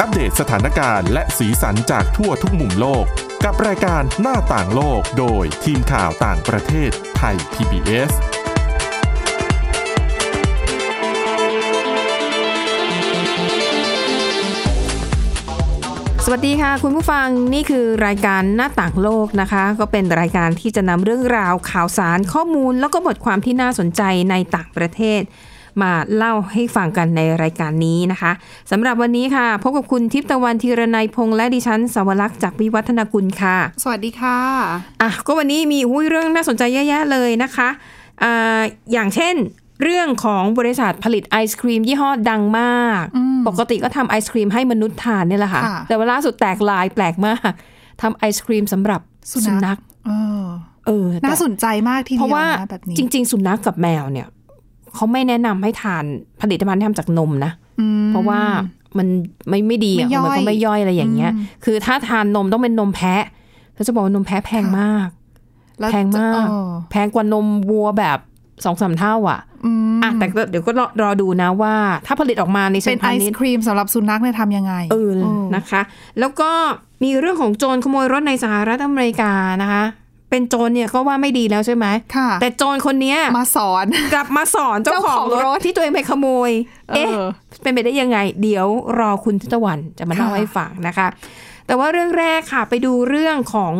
อัปเดตสถานการณ์และสีสันจากทั่วทุกมุมโลก กับรายการหน้าต่างโลกโดยทีมข่าวต่างประเทศไทย PBS สวัสดีค่ะ คุณผู้ฟังนี่คือรายการหน้าต่างโลกนะคะ ก็เป็นรายการที่จะนำเรื่องราวข่าวสารข้อมูล แล้วก็บทความที่น่าสนใจในต่างประเทศ มาเล่าให้ฟังกันในรายการนี้นะคะสำหรับวันนี้ค่ะ พบกับคุณทิพย์ตะวันธีรนัยพงษ์และดิฉันสาวรักษ์จากวิวัฒนากุลค่ะ สวัสดีค่ะอะก็วันนี้มีหุ้ยเรื่องน่าสนใจเยอะแยะเลยนะคะอ่าอย่างเช่นเรื่องของบริษัทผลิตไอศครีมยี่ห้อดังมาก ปกติก็ทำไอศครีมให้มนุษย์ทานเนี่ยแหละค่ะค่ะแต่ว่าล่าสุดแตกลายแปลกมากทำไอศครีมสำหรับสุสุนัขนัขเออเออแต่น่าสนใจมากทีเพเดียราะวว่านะแบบนี้จริง ๆ สุนัขกับแมวเนี่ย เขาไม่แนะนำให้ทานผลิตภัณฑ์ที่ทำจากนมนะอืมเพราะว่ามันไม่ไม่ดีอะไม่ย่อยมันก็ไม่ย่อยอะไรอย่างเงี้ยอืมคือถ้าทานนมต้องเป็นนมแพะแล้วจะบอกว่านมแพะแพงมากล้วแพงมากเออแพงกว่านมวัวแบบสองสามเท่าอะอืมอะแต่ก็เดี๋ยวก็รอรอดูนะว่า ถ้าผลิตออกมาในเชิเป็นงไอพาณิศชย์ครีมสำหรับสุนัขเนี่ยทำยังไงเออเออนะคะ แล้วก็มีเรื่องของโจรขโมยรถในสหรัฐอเมริกานะคะ เป็นโจรเนี่ยก็ว่าไม่ดีแล้วใช่ไหมค่ะ แต่โจรคนเนี้ยมาสอนกลับมาสอนเจ้าเจ้าขขอองงรรถถที่ตัวเองไปขโมย เอ๊ะเออเป็นไปได้ยังไง เดี๋ยวรอคุณทิตวันจะมาเล่าค่ะให้ฟังนะคะ แต่ว่าเรื่องแรกค่ะไปดูเรื่องของ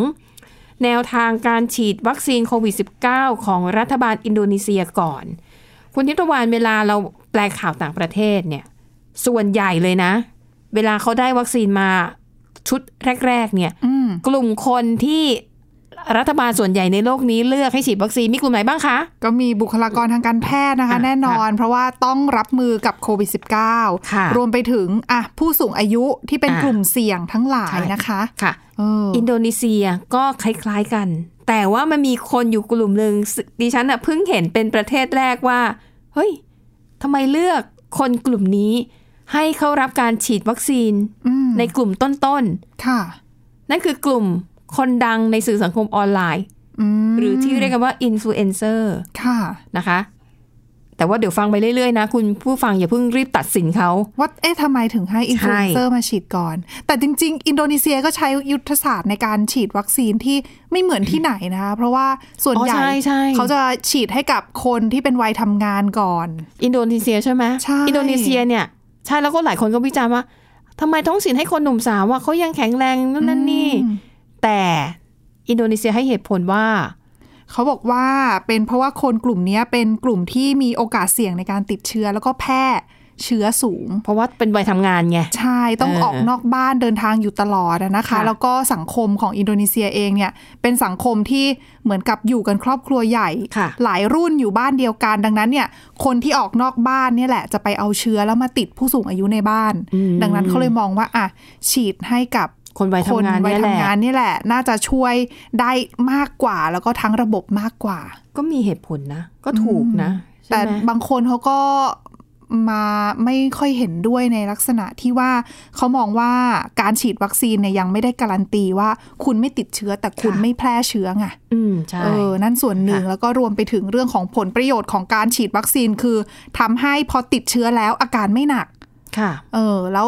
แนวทางการฉีดวัคซีนโควิด -19 ของรัฐบาลอินโดนีเซียก่อน คุณทิตวันเวลาเราแปลข่าวต่างประเทศเนี่ย ส่วนใหญ่เลยนะ เวลาเขาได้วัคซีนมาชุดแรก ๆ เนี่ยอืมกลุ่มคนที่ รัฐบาลส่วนใหญ่ในโลกนี้เลือกให้ฉีดวัคซีนมีกลุ่มไหนบ้างคะ ก็มีบุคลากรทางการแพทย์นะคะอะแน่นอน เพราะว่าต้องรับมือกับโควิดค่ะ -19 รวมไปถึงอะผู้สูงอายุที่เป็นอะกลุ่มเสี่ยงทั้งหลายใช่นะคะค่ะเอออินโดนีเซียก็คล้ายๆกัน แต่ว่ามันมีคนอยู่กลุ่มหนึ่งซึ่งดิฉันน่ะเพิ่งเห็นเป็นประเทศแรกว่าเฮ้ยทำไมเลือกคนกลุ่มนี้ให้เข้ารับการฉีดวัคซีนอืมในกลุ่มต้นค่ะๆนั่นคือกลุ่ม คนดังในสื่อสังคมออนไลน์อืมหรือที่เรียกกันว่าอินฟลูเอนเซอร์ค่ะนะคะ แต่ว่าเดี๋ยวฟังไปเรื่อยๆนะ คุณผู้ฟังอย่าเพิ่งรีบตัดสินเขาว่าเอ๊ะทำไมถึงให้อินฟลูเอนเซอร์มาฉีดก่อน แต่จริง ๆ อินโดนีเซียก็ใช้ยุทธศาสตร์ในการฉีดวัคซีนที่ไม่เหมือนที่ไหนนะคะเพราะว่าส่วนอ๋อใหญ่ใช่ใช่เขาจะฉีดให้กับคนที่เป็นวัยทำงานก่อน อินโดนีเซียใช่ไหมใช่อินโดนีเซียเนี่ยใช่แล้วก็หลายคนก็วิจารณ์ว่าทำไมท้องสินให้คนหนุ่มสาวว่าเขายังแข็งแรงนู่นนั่นนี่อืม แต่อินโดนีเซียให้เหตุผลว่าเขาบอกว่าเป็นเพราะว่าคนกลุ่มเนี้ยเป็นกลุ่มที่มีโอกาสเสี่ยงในการติดเชื้อแล้วก็แพร่เชื้อสูง เพราะว่าเป็นวัยทำงานไง ใช่ต้องเออออกนอกบ้านเดินทางอยู่ตลอดอะนะคะค่ะแล้วก็สังคมของอินโดนีเซียเองเนี่ย เป็นสังคมที่เหมือนกับอยู่กันครอบครัวใหญ่ค่ะหลายรุ่นอยู่บ้านเดียวกัน ดังนั้นเนี่ย คนที่ออกนอกบ้านเนี่ยแหละจะไปเอาเชื้อแล้วมาติดผู้สูงอายุในบ้านอืมดังนั้นเขาเลยมองว่าอะฉีดให้กับ คนวัยคนทำงานวัยเนี่ยแหละทำงานนี่แหละ น่าจะช่วยได้มากกว่า แล้วก็ทั้งระบบมากกว่า ก็มีเหตุผลนะ ก็ถูกนะใช่แต่ไหมบางคนเขาก็มาไม่ค่อยเห็นด้วยในลักษณะที่ว่าเขามองว่าการฉีดวัคซีนเนี่ยยังไม่ได้การันตีว่าคุณไม่ติดเชื้อแต่คุณไม่แพร่เชื้อไงอืมใช่เออนั่นส่วนหนึ่งค่ะแล้วก็รวมไปถึงเรื่องของผลประโยชน์ของการฉีดวัคซีนคือทำให้พอติดเชื้อแล้วอาการไม่หนักค่ะ เออ แล้ว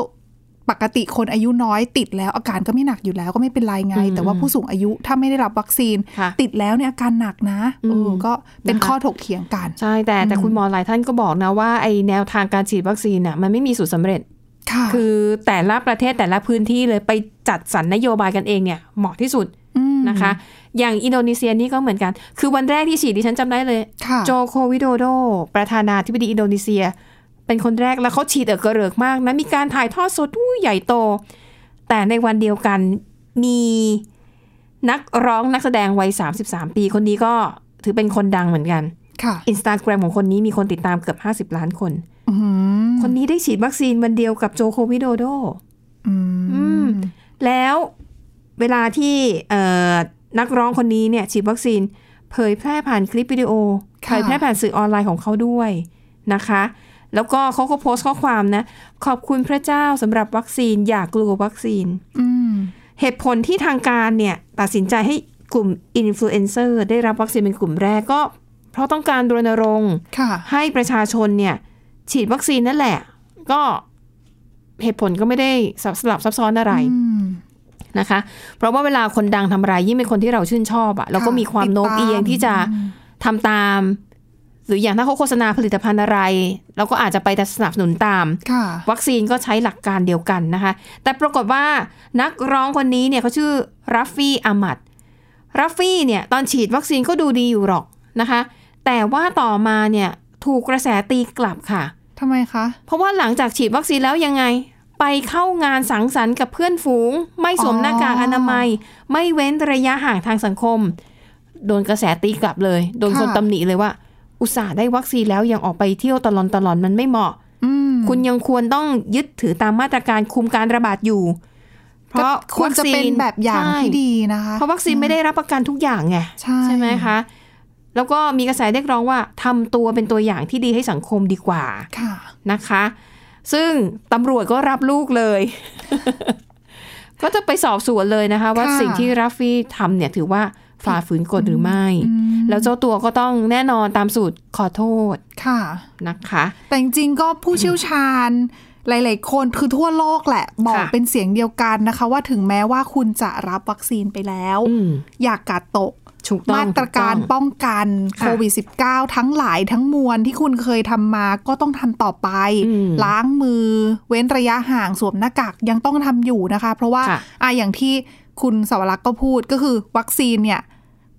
ปกติคนอายุน้อยติดแล้วอาการก็ไม่หนักอยู่แล้วก็ไม่เป็นไรไงอืมแต่ว่าผู้สูงอายุถ้าไม่ได้รับวัคซีนค่ะติดแล้วเนี่ยอาการหนักนะเออมก็เป็นนะคะข้อถกเถียงกันใช่แต่แต่คุณหมอหลายท่านก็บอกนะว่าไอแนวทางการฉีดวัคซีนน่ะมันไม่มีสูตรสำเร็จค่ะคือแต่ละประเทศแต่ละพื้นที่เลยไปจัดสรรนโยบายกันเองเนี่ยเหมาะที่สุดมนะคะ อย่างอินโดนีเซียนี่ก็เหมือนกัน คือวันแรกที่ฉีดดิฉันจำได้เลยค่ะโจโควิโดโด ประธานาธิบดีอินโดนีเซีย เป็นคนแรกแล้วเขาฉีดเอิกเกริกมากนะ มีการถ่ายทอดสดอู้ใหญ่โต แต่ในวันเดียวกันมีนักร้องนักแสดงวัย 33 ปี คนนี้ก็ถือเป็นคนดังเหมือนกัน ค่ะอินสตาแกรมของคนนี้มีคนติดตามเกือบ 50 ล้านคนอืมคนนี้ได้ฉีดวัคซีนวันเดียวกับโจโควิโดโดอือืมมแล้วเวลาที่เอ่อนักร้องคนนี้เนี่ยฉีดวัคซีน เผยแพร่ผ่านคลิปวิดีโอค่ะเผยแพร่ผ่านสื่อออนไลน์ของเขาด้วยนะคะ แล้วก็เขาก็โพสต์ข้อความนะ ขอบคุณพระเจ้าสำหรับวัคซีน อย่ากลัววัคซีนอืมเหตุผลที่ทางการเนี่ยตัดสินใจให้กลุ่มอินฟลูเอนเซอร์ได้รับวัคซีนเป็นกลุ่มแรกก็ เพราะต้องการรณรงค์ค่ะให้ประชาชนเนี่ย ฉีดวัคซีนนั่นแหละ ก็เหตุผลก็ไม่ได้สลับซับซ้อนอะไรอืมนะคะ เพราะว่าเวลาคนดังทำอะไรยิ่งเป็นคนที่เราชื่นชอบอะเราก็มีความติดตามโน้มเอียงที่จะทำตาม หรืออย่างถ้าเขาโฆษณาผลิตภัณฑ์อะไร เราก็อาจจะไปสนับสนุนตามค่ะวัคซีนก็ใช้หลักการเดียวกันนะคะ แต่ปรากฏว่านักร้องคนนี้เนี่ยเขาชื่อรัฟฟี่อามัดรัฟฟี่เนี่ยตอนฉีดวัคซีนก็ดูดีอยู่หรอกนะคะ แต่ว่าต่อมาเนี่ยถูกกระแสตีกลับค่ะทำไมคะ เพราะว่าหลังจากฉีดวัคซีนแล้วยังไง ไปเข้างานสังสรรค์กับเพื่อนฝูง ไม่สวมหน้ากากอนามัย ไม่เว้นระยะห่างทางสังคม โดนกระแสตีกลับเลย โดนคนค่ะตำหนิเลยว่า อุตส่าห์ได้วัคซีนแล้วยังออกไปเที่ยวตะลอนตะลอนมันไม่เหมาะอืมคุณยังควรต้องยึดถือตามมาตรการคุมการระบาดอยู่ เพราะก็ควรจะเป็นแบบอย่างที่ดีนะคะ เพราะวัคซีนไม่ได้รับประกันทุกอย่างไงใช่ไหมคะ แล้วก็มีกระแสเรียกร้องว่าทำตัวเป็นตัวอย่างที่ดีให้สังคมดีกว่าค่ะนะคะ ซึ่งตำรวจก็รับลูกเลย ก็จะไปสอบสวนเลยนะคะ ว่าค่ะสิ่งที่รัฟฟี่ทำเนี่ยถือว่า ฝ่าฝืนกฎหรือไม่อืมแล้วเจ้าตัวก็ต้องแน่นอนตามสูตรขอโทษค่ะนะคะ แต่จริงๆก็ผู้เชี่ยวชาญหลายๆคนคือทั่วโลกแหละบอกค่ะเป็นเสียงเดียวกันนะคะ ว่าถึงแม้ว่าคุณจะรับวัคซีนไปแล้วอืมอย่ากกาดตกถูกต้องมาตรการถูต้องป้องกันค่ะโควิด -19 ทั้งหลายทั้งมวลที่คุณเคยทำมาก็ต้องทำต่อไปอืมล้างมือ เว้นระยะห่างสวมหน้ากากยังต้องทำอยู่นะคะ เพราะว่าค่ะอะอย่างที่ คุณสวรักษ์ก็พูดก็คือวัคซีนเนี่ย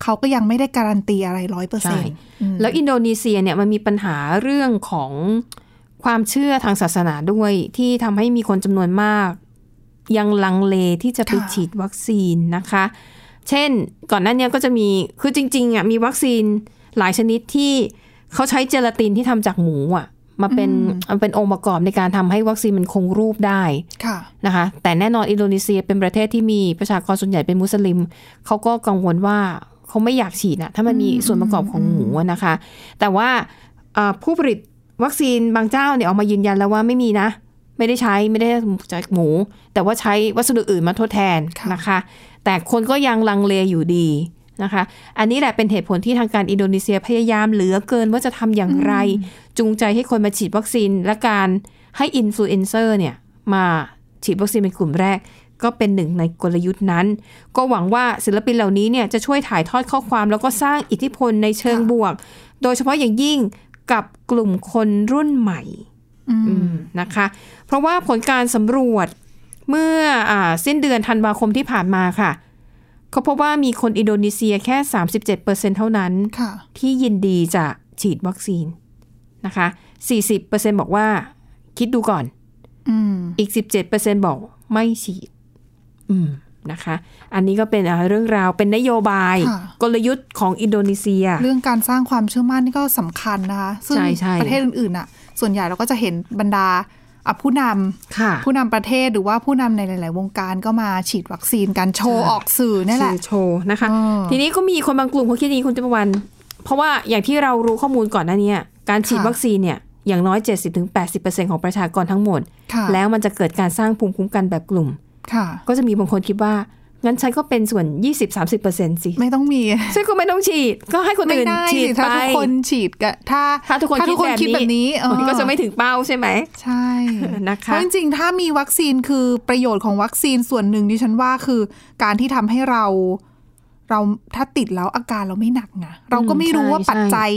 เขาก็ยังไม่ได้การันตีอะไรร้อยเปอร์เซ็นใช่ต์แล้วอินโดนีเซียเนี่ยมันมีปัญหาเรื่องของความเชื่อทางศาสนาด้วยที่ทำให้มีคนจำนวนมาก ยังลังเลที่จะไปค่ะฉีดวัคซีนนะคะ เช่นก่อนหน้านี้ก็จะมีคือจริงๆอะมีวัคซีนหลายชนิดที่เขาใช้เจลาตินที่ทำจากหมูอะ มาเป็นมันเป็นองค์ประกอบในการทำให้วัคซีนมันคงรูปได้ค่ะนะคะ แต่แน่นอนอินโดนีเซียเป็นประเทศที่มีประชากรส่วนใหญ่เป็นมุสลิมเขาก็กังวลว่าเขาไม่อยากฉีดนะถ้ามันมีส่วนประกอบของหมูอะนะคะ แต่ว่าเอ่อผู้ผลิตวัคซีนบางเจ้าเนี่ยออกมายืนยันแล้วว่าไม่มีนะ ไม่ได้ใช้ไม่ได้จากหมู แต่ว่าใช้วัสดุอื่นมาทดแทนค่ะนะคะ แต่คนก็ยังลังเลอยู่ดี นะคะ อันนี้แหละเป็นเหตุผลที่ทางการอินโดนีเซียพยายามเหลือเกินว่าจะทำอย่างไร จูงใจให้คนมาฉีดวัคซีน และการให้อินฟลูเอนเซอร์เนี่ยมาฉีดวัคซีนเป็นกลุ่มแรก ก็เป็นหนึ่งในกลยุทธ์นั้น ก็หวังว่าศิลปินเหล่านี้เนี่ยจะช่วยถ่ายทอดข้อความแล้วก็สร้างอิทธิพลในเชิงค่ะบวก โดยเฉพาะอย่างยิ่งกับกลุ่มคนรุ่นใหม่อืมอืมนะคะ เพราะว่าผลการสำรวจเมื่ออาสิ้นเดือนธันวาคมที่ผ่านมาค่ะ เขาพบว่ามีคนอินโดนีเซียแค่ 37%เท่านั้นค่ะที่ยินดีจะฉีดวัคซีนนะคะ 40%บอกว่าคิดดูก่อนอืมอีก 17%บอกไม่ฉีดอืมนะคะ อันนี้ก็เป็นอ่าเรื่องราวเป็นนโยบายค่ะกลยุทธ์ของอินโดนีเซีย เรื่องการสร้างความเชื่อมั่นนี่ก็สำคัญนะคะ ซึ่งใช่ใช่ประเทศอื่นๆอะ ส่วนใหญ่เราก็จะเห็นบรรดาอะ ผู้นำค่ะผู้นำประเทศหรือว่าผู้นำในหลาย ๆ วงการก็มาฉีดวัคซีนกันโชว์ใช่ออกสื่อนี่แหละสื่อโชว์นะคะเออทีนี้ก็มีคนบางกลุ่มเขาคิดอย่างนี้คุณติมวัน เพราะว่าอย่างที่เรารู้ข้อมูลก่อนหน้านี้การฉีดค่ะวัคซีนเนี่ยอย่างน้อย 70-80%ของประชากรทั้งหมดค่ะแล้วมันจะเกิดการสร้างภูมิคุ้มกันแบบกลุ่มค่ะก็จะมีบางคนคิดว่า งั้นฉันก็เป็นส่วน 20-30%สิไม่ต้องมีฉันก็ไม่ต้องฉีด ก็ให้คนไม่อื่นได้ฉีดสิถ้าไปทุกคนฉีดก็ถ้าถ้าทุกคนถ้าทุกคนคิคิดดแบแบบบนี้นี้เออมันก็จะไม่ถึงเป้าใช่ไหม ใช่นะคะเพราะจริงๆ ถ้ามีวัคซีนคือประโยชน์ของวัคซีนส่วนหนึ่งที่ฉันว่าคือ การที่ทำให้เรา เราถ้าติดแล้วอาการเราไม่หนักไงเราก็ไม่รู้ว่าใช่ปัจจัย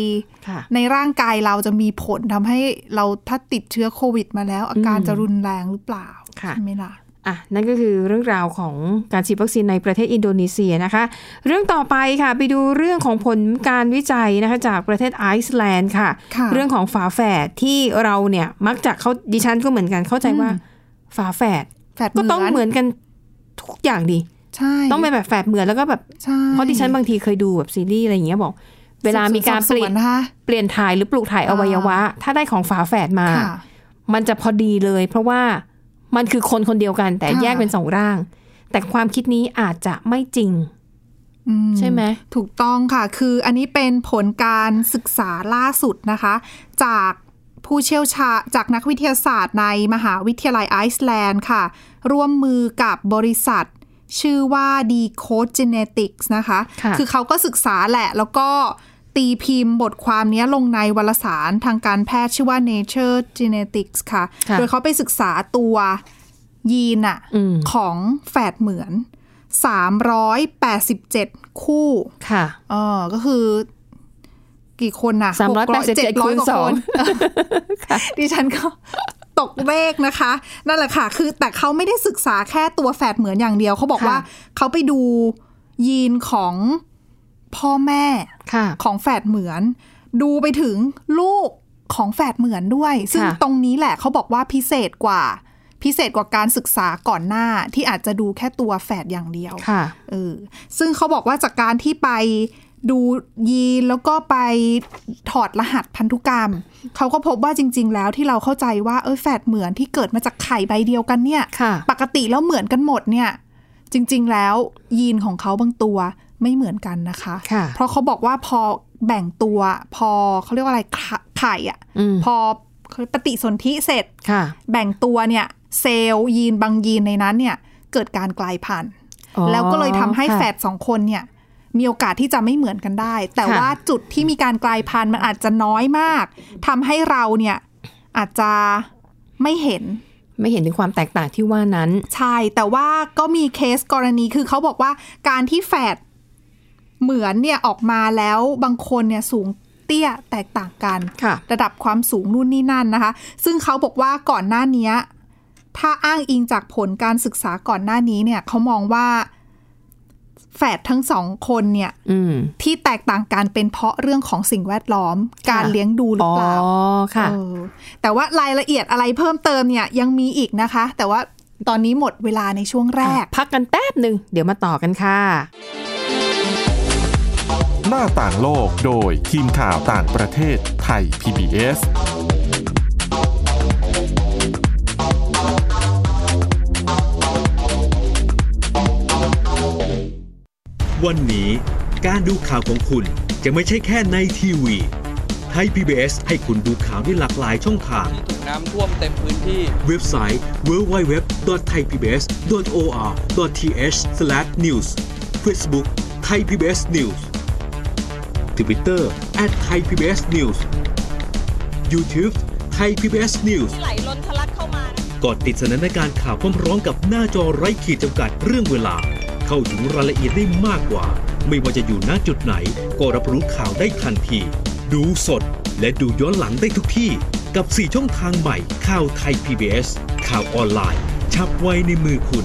ค่ะในร่างกายเราจะมีผลทำให้เราถ้าติดเชื้อโควิดมาแล้ว อาการอืมจะรุนแรงหรือเปล่าค่ะใช่ไหมล่ะ อะนั่นก็คือเรื่องราวของการฉีดวัคซีนในประเทศอินโดนีเซียนะคะ เรื่องต่อไปค่ะไปดูเรื่องของผลการวิจัยนะคะจากประเทศไอซ์แลนด์ค่ะค่ะเรื่องของฝาแฝดที่เราเนี่ยมักจะเขาดิฉันก็เหมือนกันเข้าใจว่าอืมฝาแฝดแฝดก็ต้องเหมือนกันทุกอย่างดีใช่ต้องเป็นแบบแฝดเหมือนแล้วก็แบบใช่เพราะดิฉันบางทีเคยดูแบบซีรีส์อะไรอย่างเงี้ยบอก เวลามีการสืบสวนเปลี่ยนสอบสวนนะคะเปลี่ยนถ่ายหรือปลูกถ่ายอวัยวะ ถ้าได้ของฝาแฝดมาค่ะมันจะพอดีเลย เพราะว่า มันคือคนคนเดียวกัน แต่ค่ะแยกเป็นสองร่าง แต่ความคิดนี้อาจจะไม่จริงอืมใช่ไหมถูกต้องค่ะ คืออันนี้เป็นผลการศึกษาล่าสุดนะคะ จากผู้เชี่ยวชาญจากนักวิทยาศาสตร์ในมหาวิทยาลัยไอซ์แลนด์ค่ะ ร่วมมือกับบริษัท ชื่อว่า Decode Genetics นะคะค่ะอเขาก็ศึกษาแหละแล้วก็ ตีพิมพ์บทความนี้ลงในวารสารทางการแพทย์ชื่อว่า Nature Genetics ค่ะค่ะโดยเขาไปศึกษาตัวยีนอะอืมของแฝดเหมือน 387 คู่ ค่ะเออก็คือกี่คนน่ะ387 600คูณกว่าสองดิฉันก็ตกเลขนะคะ นั่นแหละค่ะ คือแต่เขาไม่ได้ศึกษาแค่ตัวแฝดเหมือนอย่างเดียว เขาบอกค่ะว่าเขาไปดูยีนของ พ่อแม่ค่ะของแฝดเหมือน ดูไปถึงลูกของแฝดเหมือนด้วย ซึ่งค่ะตรงนี้แหละเขาบอกว่าพิเศษกว่า พิเศษกว่าการศึกษาก่อนหน้าที่อาจจะดูแค่ตัวแฝดอย่างเดียวค่ะเออซึ่งเขาบอกว่าจากการที่ไปดูยีนแล้วก็ไปถอดรหัสพันธุกรรม เขาก็พบว่าจริง ๆ แล้วที่เราเข้าใจว่าเออแฝดเหมือนที่เกิดมาจากไข่ใบเดียวกันเนี่ยค่ะปกติแล้วเหมือนกันหมดเนี่ย จริง ๆ แล้วยีนของเขาบางตัว ไม่เหมือนกันนะคะค่ะเพราะเขาบอกว่าพอแบ่งตัว พอเขาเรียกว่าอะไรไข่ไข่อะอืมพอปฏิสนธิเสร็จค่ะแบ่งตัวเนี่ย เซลล์ยีนบางยีนในนั้นเนี่ย เกิดการกลายพันธุ์อ๋อแล้วก็เลยทำให้ค่ะแฝดสองคนเนี่ย มีโอกาสที่จะไม่เหมือนกันได้ แต่ค่ะว่าจุดที่มีการกลายพันธุ์มันอาจจะน้อยมากทำให้เราเนี่ยอาจจะไม่เห็นไม่เห็นถึงความแตกต่างที่ว่านั้น ใช่ แต่ว่าก็มีเคสกรณีคือเขาบอกว่าการที่แฝด เหมือนเนี่ยออกมาแล้วบางคนเนี่ยสูงเตี้ยแตกต่างกันค่ะระดับความสูงนู่นนี่นั่นนะคะ ซึ่งเขาบอกว่าก่อนหน้านี้ถ้าอ้างอิงจากผลการศึกษาก่อนหน้านี้เนี่ยเขามองว่าแฝดทั้งสองคนเนี่ยอืมที่แตกต่างกันเป็นเพราะเรื่องของสิ่งแวดล้อม การเลี้ยงดูหรืออ๋อเปล่าค่ะเออแต่ว่ารายละเอียดอะไรเพิ่มเติมเนี่ยยังมีอีกนะคะ แต่ว่าตอนนี้หมดเวลาในช่วงแรก พักกันแป๊บหนึ่งเดี๋ยวมาต่อกันค่ะ หน้าต่างโลกโดยทีมข่าวต่างประเทศไทย PBS วันนี้การดูข่าวของคุณจะไม่ใช่แค่ในทีวีไทย PBS ให้คุณดูข่าวได้หลากหลายช่องทางที่ถูกน้ำท่วมเต็มพื้นที่ เว็บไซต์ www.thaipbs.or.th/news Facebook Thai PBS News Twitter @thaipbsnews YouTube Thai PBS News ไหลล้นทะลักเข้ามานะกดติดสนันในการข่าวพร้อมๆกับหน้าจอไร้ขีดจำกัดเรื่องเวลา เข้าถึงรายละเอียดได้มากกว่า ไม่ว่าจะอยู่ณจุดไหน ก็รับรู้ข่าวได้ทันที ดูสด และดูย้อนหลังได้ทุกที่ กับ 4 ช่องทางใหม่ข่าวไทย PBS ข่าวออนไลน์ ชับไว้ในมือคุณ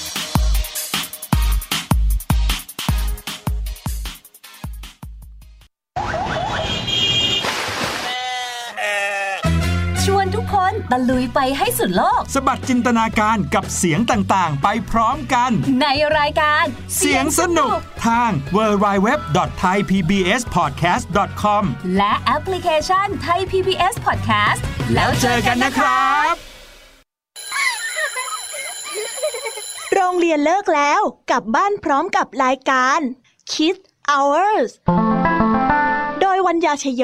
ตะลุยไปให้สุดโลก สบัดจินตนาการกับเสียงต่างๆ ไปพร้อมกัน ในรายการเสียงสนุกทาง www.thaipbspodcast.com และแอปพลิเคชันไทย PBS Podcast แล้วเจอกันนะครับ โรงเรียนเลิกแล้วกลับบ้านพร้อมกับรายการ Kids Hours โดยวัญญาชยโย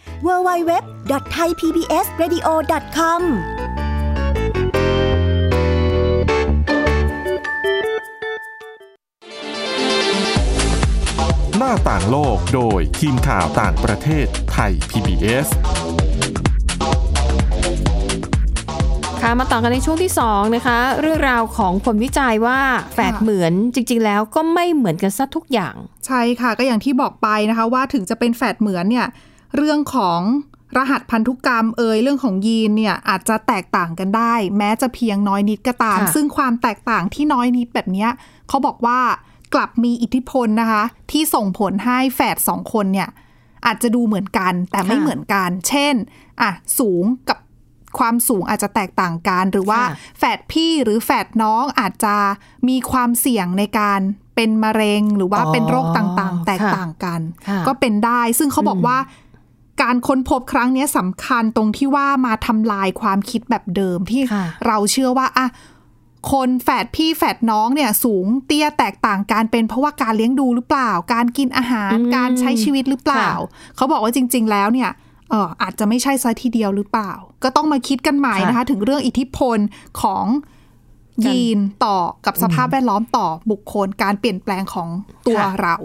www.thaipbsradio.com หน้าต่างโลกโดยทีมข่าวต่างประเทศไทย PBS ค่ะมาต่อกันในช่วงที่2นะคะ เรื่องราวของผลวิจัยว่าแฝดเหมือนจริง ๆ แล้วก็ไม่เหมือนกันซะทุกอย่าง ใช่ค่ะก็อย่างที่บอกไปนะคะว่าถึงจะเป็นแฝดเหมือนเนี่ย เรื่องของรหัสพันธุกรรมเอยเรื่องของยีนเนี่ยอาจจะแตกต่างกันได้ แม้จะเพียงน้อยนิดก็ตามค่ะซึ่งความแตกต่างที่น้อยนิดแบบเนี้ยเขาบอกว่ากลับมีอิทธิพลนะคะ ที่ส่งผลให้แฝดสองคนเนี่ยอาจจะดูเหมือนกันแต่ไม่ค่ะเหมือนกัน เช่นอะสูงกับความสูงอาจจะแตกต่างกัน หรือว่าค่ะแฝดพี่หรือแฝดน้องอาจจะมีความเสี่ยงในการเป็นมะเร็ง หรือว่าอ๋อเป็นโรคต่างๆ แตกค่ะต่างกันค่ะก็เป็นได้ซึ่งเขาบอกอืมว่า การค้นพบครั้งเนี้ยสำคัญตรงที่ว่ามาทำลายความคิดแบบเดิมที่ค่ะเราเชื่อว่าอะคนแฝดพี่แฝดน้องเนี่ยสูงเตี้ยแตกต่างกันเป็นเพราะว่าการเลี้ยงดูหรือเปล่า การกินอาหารอืมการใช้ชีวิตหรือเปล่า เขาบอกว่าจริง ๆ แล้วเนี่ยเอออาจจะไม่ใช่ซะทีเดียวหรือเปล่า ก็ต้องมาคิดกันใหม่นะคะ ถึงเรื่องอิทธิพลของยีนต่อกับสภาพแวดล้อมต่อบุคคล การเปลี่ยนแปลงของตัวค่ะเรา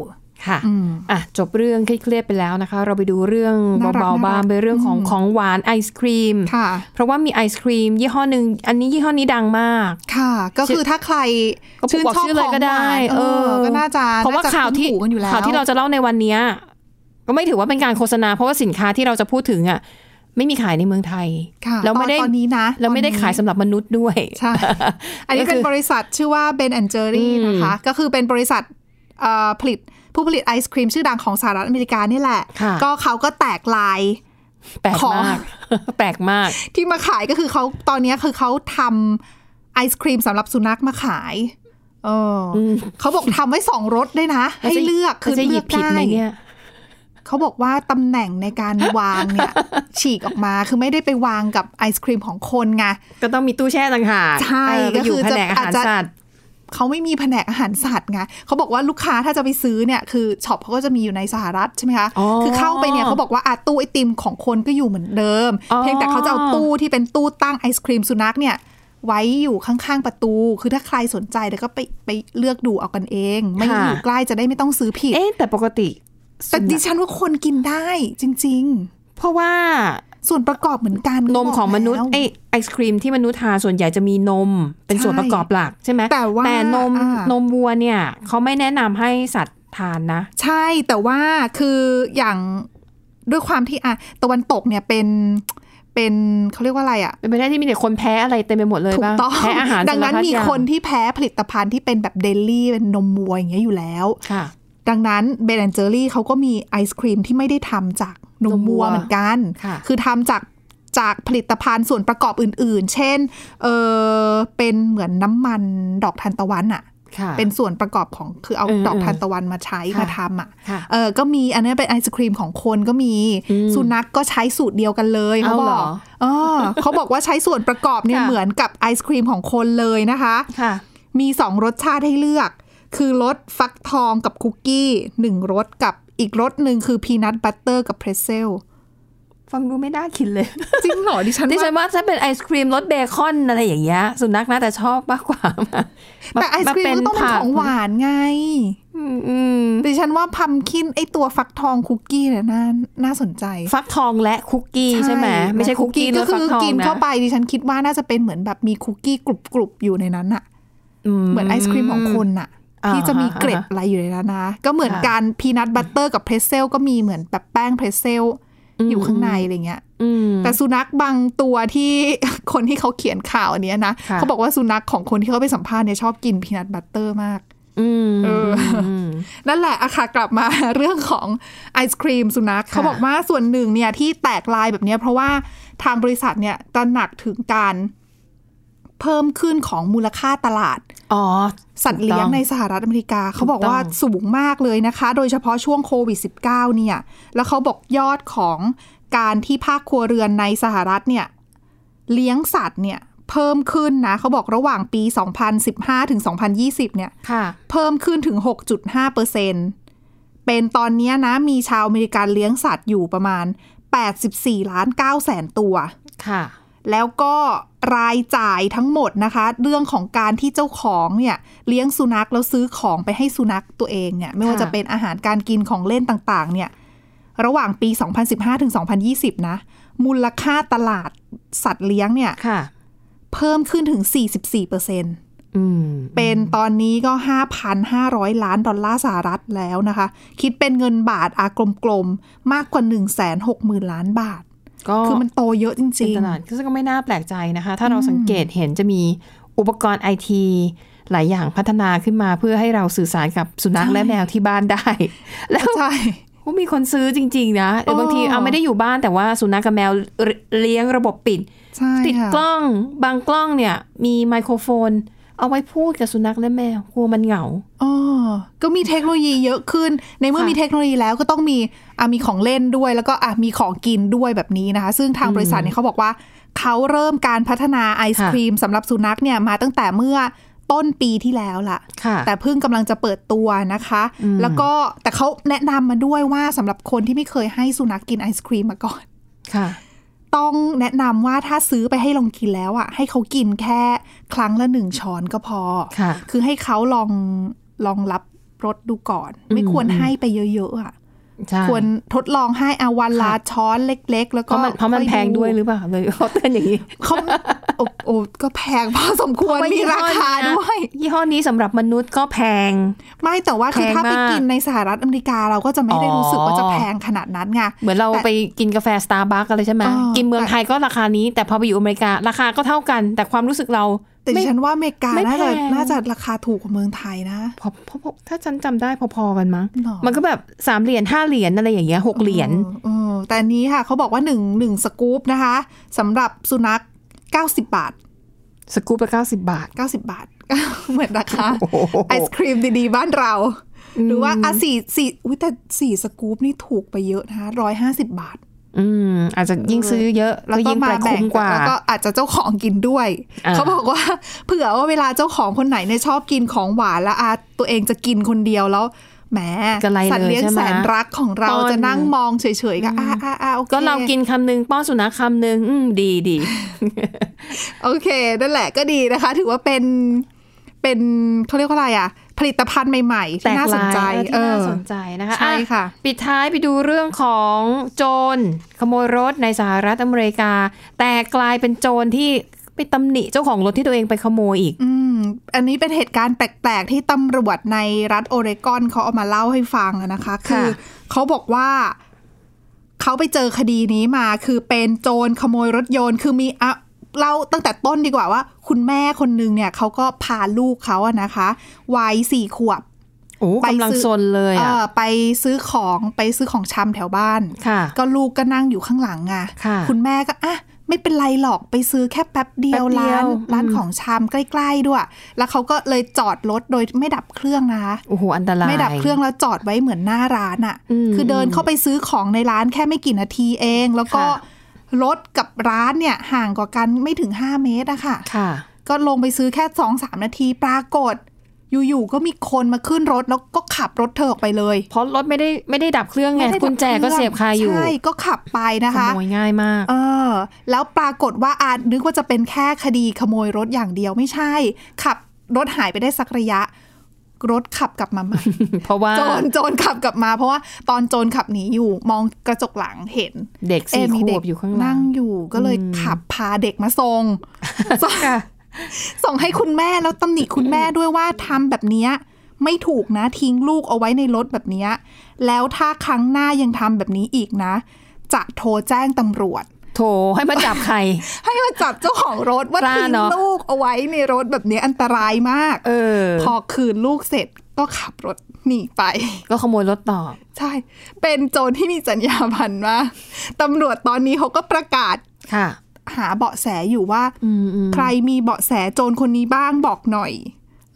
ค่ะอืมอะจบเรื่องเครียดๆไปแล้วนะคะ เราไปดูเรื่องน่ารักเบาๆบ้างน่ารักเป็นเรื่องของอืมของหวานไอศครีมค่ะเพราะว่ามีไอศครีม ยี่ห้อหนึ่งอันนี้ยี่ห้อนี้ดังมากค่ะ ก็คือถ้าใครก็บอกชื่อเลยก็ได้ เออ ก็น่าจะเพราะว่าน่จข่าวที่คุ้นหูกันอยู่แล้วข่าวที่เราจะเล่าในวันเนี้ยก็ไม่ถือว่าเป็นการโฆษณา เพราะว่าสินค้าที่เราจะพูดถึงอะไม่มีขายในเมืองไทยค่ะแล้วไม่ได้ตอนนี้นะแล้วไม่ได้ตอนนี้ขายสำหรับมนุษย์ด้วยใช่อันนี้ก็เป็คืนอบริษัทชื่อว่า Ben and Jerry อืมนะคะ ก็คือเป็นบริษัทเอ่อผลิต ผู้ผลิตไอศครีมชื่อดังของสหรัฐอเมริกานี่แหละค่ะก็เขาก็แตกลายแปลกของมากแปลกมาก ที่มาขายก็คือเขาตอนนี้คือเขาทำไอศครีมสำหรับสุนัขมาขายเอออมเขาบอกทำไวส้องรสด้วยนะ ให้เลือกคือจะหเลืยิอบกผิดไหมได้เนี่ยเขาบอกว่าตำแหน่งในการวางเนี่ย ฉีกออกมาคือไม่ได้ไปวางกับไอศครีมของคนไงก็ต้องมีตู้แช่ต่างหากใช่เออไปอยู่ก็คือแผจะนกอาหารอาจจะสัตว์ เขาไม่มีแผนกอาหารสัตว์ไงเขาบอกว่าลูกค้าถ้าจะไปซื้อเนี่ยคือช็อปเขาก็จะมีอยู่ในสหรัฐใช่ไหมคะอ๋อคือเข้าไปเนี่ยเขาบอกว่าอาตู้ไอติมของคนก็อยู่เหมือนเดิมอ๋อเพียงแต่เขาจะเอาตู้ที่เป็นตู้ตั้งไอศครีมสุนัขเนี่ยไว้อยู่ข้างๆประตู คือถ้าใครสนใจเดี๋ยวก็ไปไปเลือกดูเอากันเอง ไม่อยู่ใกล้จะได้ไม่ต้องซื้อผิด เอ๊ะแต่ปกติ แต่ดิฉันว่าคนกินได้จริงเพราะว่าๆ ส่วนประกอบเหมือนกันนมของมนุษย์เขาบอกไอแล้วไอศครีมที่มนุษย์ทานส่วนใหญ่จะมีนมเป็นใช่ส่วนประกอบหลักใช่ไหมแต่ว่าแต่นมอ่านมวัวเนี่ยเขาไม่แนะนำให้สัตว์ทานนะ ใช่แต่ว่าคืออย่างด้วยความที่อะตะวันตกเนี่ยเป็นเป็นเขาเรียกว่าอะไรอะเป็นไปได้ที่มีแต่คนแพ้อะไรเต็มไปหมดเลยถูกบ้างต้องแพ้อาหารดังนั้นสารพัดมีอย่างคนที่แพ้ผลิตภัณฑ์ที่เป็นแบบเดลี่เป็นนมวัวอย่างเงี้ยอยู่แล้วค่ะ ดังนั้นเบนแอนเจอรี่เขาก็มีไอศครีมที่ไม่ได้ทำจาก นมวัวเหมือนกันค่ะคือทำจากจากผลิตภัณฑ์ส่วนประกอบอื่น ๆ เช่น เออเป็นเหมือนน้ำมันดอกทานตะวันอะค่ะเป็นส่วนประกอบของคือเอาเออดอกเออทานตะวันมาใช้ค่ะมาทำอะค่ะเออก็มีอันนี้เป็นไอศครีมของคนก็มีอืมสุนัขกก็ใช้สูตรเดียวกันเลยเขาเอาบเหรออกเออเขาบอกว่าใช้ส่วนประกอบเนี่ยค่ะเหมือนกับไอศครีมของคนเลยนะคะค่ะมีสองรสชาติให้เลือก คือรสฟักทองกับคุกกี้หนึ่งรสกับ อีกรสหนึ่งคือพีนัทบัตเตอร์กับเพรสเซลฟังดูไม่น่ากินเลย จริงเหรอดิฉันดิฉันว่าว่าถ้าเป็นไอศครีมรสเบคอนอะไรอย่างเงี้ยสุนัขน่าจะชอบมากกว่ามาแต่ไอศครีมก็ต้องเป็นของหวานไงอืมอืมดิฉันว่าพัมคินไอตัวฟักทองคุกกี้เนี่ยน่าน่าสนใจ ฟักทองและคุกกี้ใช่ไหมไม่ใช่คุกกี้รก็สคืฟักอทองกินนะเข้าไปดิฉันคิดว่าน่าจะเป็นเหมือนแบบมีคุกกี้กรุบกรุบๆอยู่ในนั้นอะเหมือนไอศครีมของคนอะอ่า ที่จะมีเกล็ดอ่าอะไรอยู่ในนั้นนะ ก็เหมือนค่ะการ peanut butter กับ pretzel ก็มีเหมือนแบบแป้ง pretzel อยู่ข้างในอะไรเงี้ยอืมแต่สุนัขบางตัวที่คนที่เขาเขียนข่าวอันเนี้ยนะค่ะเขาบอกว่าสุนัขของคนที่เขาไปสัมภาษณ์เนี่ยชอบกิน peanut butter มากอืมเอออืมนั่นแหละอะค่ะกลับมาเรื่องของไอศครีมสุนัขค่ะเขาบอกว่าส่วนหนึ่งเนี่ยที่แตกลายแบบเนี้ยเพราะว่าทางบริษัทเนี่ยตระหนักถึงการเพิ่มขึ้นของมูลค่าตลาด อ๋อ สัตว์เลี้ยงในสหรัฐอเมริกาเขาบอกว่าถูกต้องสูงมากเลยนะคะ โดยเฉพาะช่วงโควิด -19 เนี่ย แล้วเขาบอกยอดของการที่ภาคครัวเรือนในสหรัฐเนี่ย เลี้ยงสัตว์เนี่ยเพิ่มขึ้นนะ เขาบอกระหว่างปี 2015 ถึง 2020 เนี่ยค่ะเพิ่มขึ้นถึง 6.5เปอร์เซ็นเป็นตอนเนี้ยนะ มีชาวอเมริกันเลี้ยงสัตว์อยู่ประมาณ 84 ล้าน9แสนตัว ค่ะ แล้วก็รายจ่ายทั้งหมดนะคะ เรื่องของการที่เจ้าของเนี่ยเลี้ยงสุนัขแล้วซื้อของไปให้สุนัขตัวเองเนี่ยไม่ว่าค่ะจะเป็นอาหารการกินของเล่นต่างๆ เนี่ยระหว่างปี 2015ถึง2020 นะ มูลค่าตลาดสัตว์เลี้ยงเนี่ยค่ะเพิ่มขึ้นถึง 44เปอร์เซ็นต์อืมเป็นตอนนี้ก็ 5,500 ล้านดอลลาร์สหรัฐแล้วนะคะ คิดเป็นเงินบาทอากลมๆ มากกว่า 160,000 ล้านบาท ก็คือมันโตเยอะจเป็นริงตลาดซึ่งก็ไม่น่าแปลกใจนะคะ ถ้าเราสังเกตเห็นจะมีอุปกรณ์ไอทีหลายอย่างพัฒนาขึ้นมาเพื่อให้เราสื่อสารกับสุนัขใช่และแมวที่บ้านได้ แล้วๆใช่ก็มีคนซื้อจริง ๆ นะหรือบางทีอ๋อเอาไม่ได้อยู่บ้านแต่ว่าสุนัขกับแมวเลี้ยงระบบปิดใช่ติดค่ะกล้องบางกล้องเนี่ย มีไมโครโฟน เอาไว้พูดกับสุนัขและแมวกลัวมันเหงาอ๋อก็มีเทคโนโลยีเยอะขึ้น ในเมื่อค่ะมีเทคโนโลยีแล้วก็ต้องมีอะมีของเล่นด้วย แล้วก็อะมีของกินด้วยแบบนี้นะคะ ซึ่งทางบริษัทเนี่ยเขาบอกว่า เขาเริ่มการพัฒนาไอศครีมสำหรับสุนัขเนี่ยมาตั้งแต่เมื่อต้นปีที่แล้วล่ะค่ะแต่เพิ่งกำลังจะเปิดตัวนะคะอืมแล้วก็แต่เขาแนะนำมาด้วยว่าสำหรับคนที่ไม่เคยให้สุนัขกินไอศครีมมาก่อนค่ะ ต้องแนะนำว่าถ้าซื้อไปให้ลองกินแล้วอะ ให้เขากินแค่ครั้งละหนึ่งช้อนก็พอค่ะคือให้เขาลองลองรับรสดูก่อน ไม่อืมควรอืมให้ไปเยอะๆอะใช่ ควรทดลองให้อาวันละค่ะช้อนเล็ก ๆ แล้วเพก็ราะมันเพราะมันค่อแพงด้วยหรือเปล่าเลยเขาเตือนอย่างนี้เขาโอ้โอ้ก็แพงพอสมควรเพะมีราคายี่ห้อนี้นะด้วย ยี่ห้อนี้สำหรับมนุษย์ก็แพง ไม่แต่ว่าคือแพงถ้าไปมากกินในสหรัฐอเมริกาเราก็จะไม่ได้อ๋อรู้สึกว่าจะแพงขนาดนั้นไงเหมือนเราแต่ไปกินกาแฟสตาร์บัคอะไรใช่ไหมเออกินเมืองแต่ไทยก็ราคานี้ แต่พอไปอยู่อเมริการาคาก็เท่ากัน แต่ความรู้สึกเรา แต่ดิไม่ฉันว่าอเมริกาไม่น่าจะแพงน่าจะราคาถูกกว่าเมืองไทยนะพอพอพอถ้าฉันจำได้พอๆกันมั้งหรอมันก็แบบสามเหรียญห้าเหรียญอะไรอย่างเงี้ยหกเหรียญออเออแต่อันนี้ค่ะเขาบอกว่าหนึ่งหนึ่งสกู๊ปนะคะสำหรับสุนัข90บาท สกู๊ปละเก้าสิบบาท90บาท เหมือนราคาโอ้โหไอศครีมดีๆ บ้านเรา หรือว่าอะสี่สี่อุ้ยแต่สี่สกู๊ปนี่ถูกไปเยอะนะคะร้อยห้าสิบบาท อืมอาจจะยิ่งซื้อเยอะแล้วก็ก็ยิ่งมาไปแบ่คุ้งมกว่าแล้วก็อาจจะเจ้าของกินด้วยอ่าเขาบอกว่าเผื่อว่าเวลาเจ้าของคนไหนเนี่ยชอบกินของหวานแล้วอาตัวเองจะกินคนเดียวแล้วแหมกระไรเลยสัตว์เลี้ยงใช่ไหมแสนรักของเราป้อนจะนั่งมองเฉยๆก็อ่าอ่าอ่าโอเคก็เรากินคำหนึ่งป้อนสุนัขคำหนึ่งอืมดีดีโอเค นั่นแหละก็ดีนะคะ ถือว่าเป็นเป็นเขาเรียกว่าอะไรอะ ผลิตภัณฑ์ใหม่ ๆ ที่น่าสนใจแปลกหลายเออที่น่าสนใจนะคะใช่ค่ะอ่ปิดท้ายไปดูเรื่องของโจรขโมยรถในสหรัฐอเมริกา แต่กลายเป็นโจรที่ไปตำหนิเจ้าของรถที่ตัวเองไปขโมยอีก อืม อันนี้เป็นเหตุการณ์แปลก ๆ ที่ตำรวจในรัฐโอเรกอนเขาเอามาเล่าให้ฟังอะนะคะ คือเขาบอกว่าเขาไปเจอคดีนี้มา คือเป็นโจรขโมยรถยนต์ คือมีอะ เล่าตั้งแต่ต้นดีกว่าว่า คุณแม่คนนึงเนี่ยเขาก็พาลูกเขาอะนะคะวัยสี่ขวบโอ้ไปกำลังซื้อซนเลยเออะอไปซื้อของไปซื้อของชำแถวบ้านค่ะ ก็ลูกก็นั่งอยู่ข้างหลังไงค่ะณแม่ก็อะไม่เป็นไรหรอกไปซื้อแค่แป๊บเดียวแป๊บเดียร้าวนร้านอืมของชำใกล้ๆด้วย แล้วเขาก็เลยจอดรถโดยไม่ดับเครื่องนะคะโอ้โหอันตรายไม่ดับเครื่องแล้วจอดไว้เหมือนหน้าร้านอะ่ะอืมคือเดินเข้าไปซื้อของในร้านแค่ไม่กี่นาทีเอง แล้วก็ค่ะ รถกับร้านเนี่ยห่างกว่ากันไม่ถึง 5 เมตรอะค่ะ ค่ะ ก็ลงไปซื้อแค่สองสามนาทีปรากฏ อยู่ๆก็มีคนมาขึ้นรถแล้วก็ขับรถเธอออกไปเลย เพราะรถไม่ได้ไม่ได้ดับเครื่องไงไม่ได้ดับกุญแจก็เสียบคาอยู่ใช่ก็ขับไปนะขคะ โมยง่ายมาก เออแล้วปรากฏว่าอาจนึกว่าจะเป็นแค่คดีขโมยรถอย่างเดียวไม่ใช่ ขับรถหายไปได้สักระยะ รถขับกลับมาใหม่เพราะว่าโจรโจรขับกลับมา เพราะว่าตอนโจรขับหนีอยู่มองกระจกหลังเห็น เด็กสี่เะมีขเด็วบอยู่ข้างหลันั่งงอยู่ ก็เลยอืมขับพาเด็กมาส่งส่งค่ะส่งให้คุณแม่แล้วตำหนิคุณแม่ด้วยว่าทำแบบเนี้ยไม่ถูกนะทิ้งลูกเอาไว้ในรถแบบเนี้ยแล้วถ้าครั้งหน้ายังทำแบบนี้อีกนะ จะโทรแจ้งตำรวจ โถให้มาจับใคร ให้มาจับเจ้าของรถว่ากล้าทิ้งเนอะลูกเอาไว้ในรถแบบนี้อันตรายมาก เออ พอคืนลูกเสร็จก็ขับรถหนีไป ก็ขโมยรถต่อ ใช่ เป็นโจรที่มีจรรยาบรรณมากตำรวจตอนนี้เขาก็ประกาศค่ะ หาเบาะแสอยู่ว่าอืมอืมใครมีเบาะแสโจรคนนี้บ้างบอกหน่อย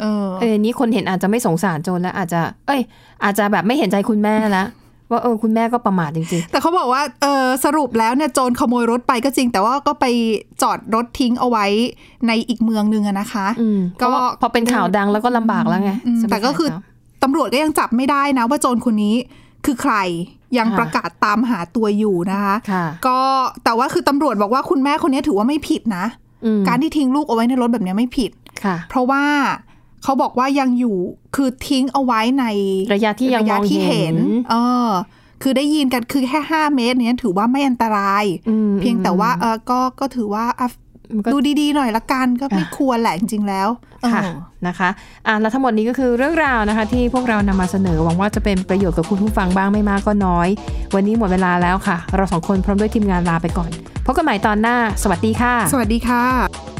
เออเออนี้คนเห็นอาจจะไม่สงสารโจรแล้วอาจจะ เอ้ย อาจจะแบบไม่เห็นใจคุณแม่แล้ว ว่าเออคุณแม่ก็ประมาทจริงแต่เขาบอกว่าเออสรุปแล้วเนี่ยโจรขโมยรถไปก็จริง แต่ว่าก็ไปจอดรถทิ้งเอาไว้ในอีกเมืองหนึ่งอะนะคะๆอืมก็ก็พอเป็นข่าวดังแล้วก็ลำบากแล้วไงอืมจะไปแต่ก็คือหาเขาตำรวจก็ยังจับไม่ได้นะ ว่าโจรคนนี้คือใครยังค่ะประกาศตามหาตัวอยู่นะคะค่ะก็แต่ว่าคือตำรวจบอกว่าคุณแม่คนนี้ถือว่าไม่ผิดนะอืมการที่ทิ้งลูกเอาไว้ในรถแบบนี้ไม่ผิดค่ะเพราะว่า เขาบอกว่ายังอยู่คือทิ้งเอาไว้ในระยะที่ยังระยะมองที่เห็เห็นนเออ คือได้ยินกันคือแค่ห้าเมตรเนี้ยถือว่าไม่อันตรายอืมเพียงแต่ว่าเออก็ก็ถือว่าอะมันก็ดูดีๆหน่อยละกันก็ไม่ควรแหละจริงๆแล้วค่ะเออนะคะอะแล้วทั้งหมดนี้ก็คือเรื่องราวนะคะ ที่พวกเรานำมาเสนอหวังว่าจะเป็นประโยชน์กับคุณผู้ฟังบ้างไม่มากก็น้อย วันนี้หมดเวลาแล้วค่ะ เราสองคนพร้อมด้วยทีมงานลาไปก่อนพบกันใหม่ตอนหน้า สวัสดีค่ะ สวัสดีค่ะ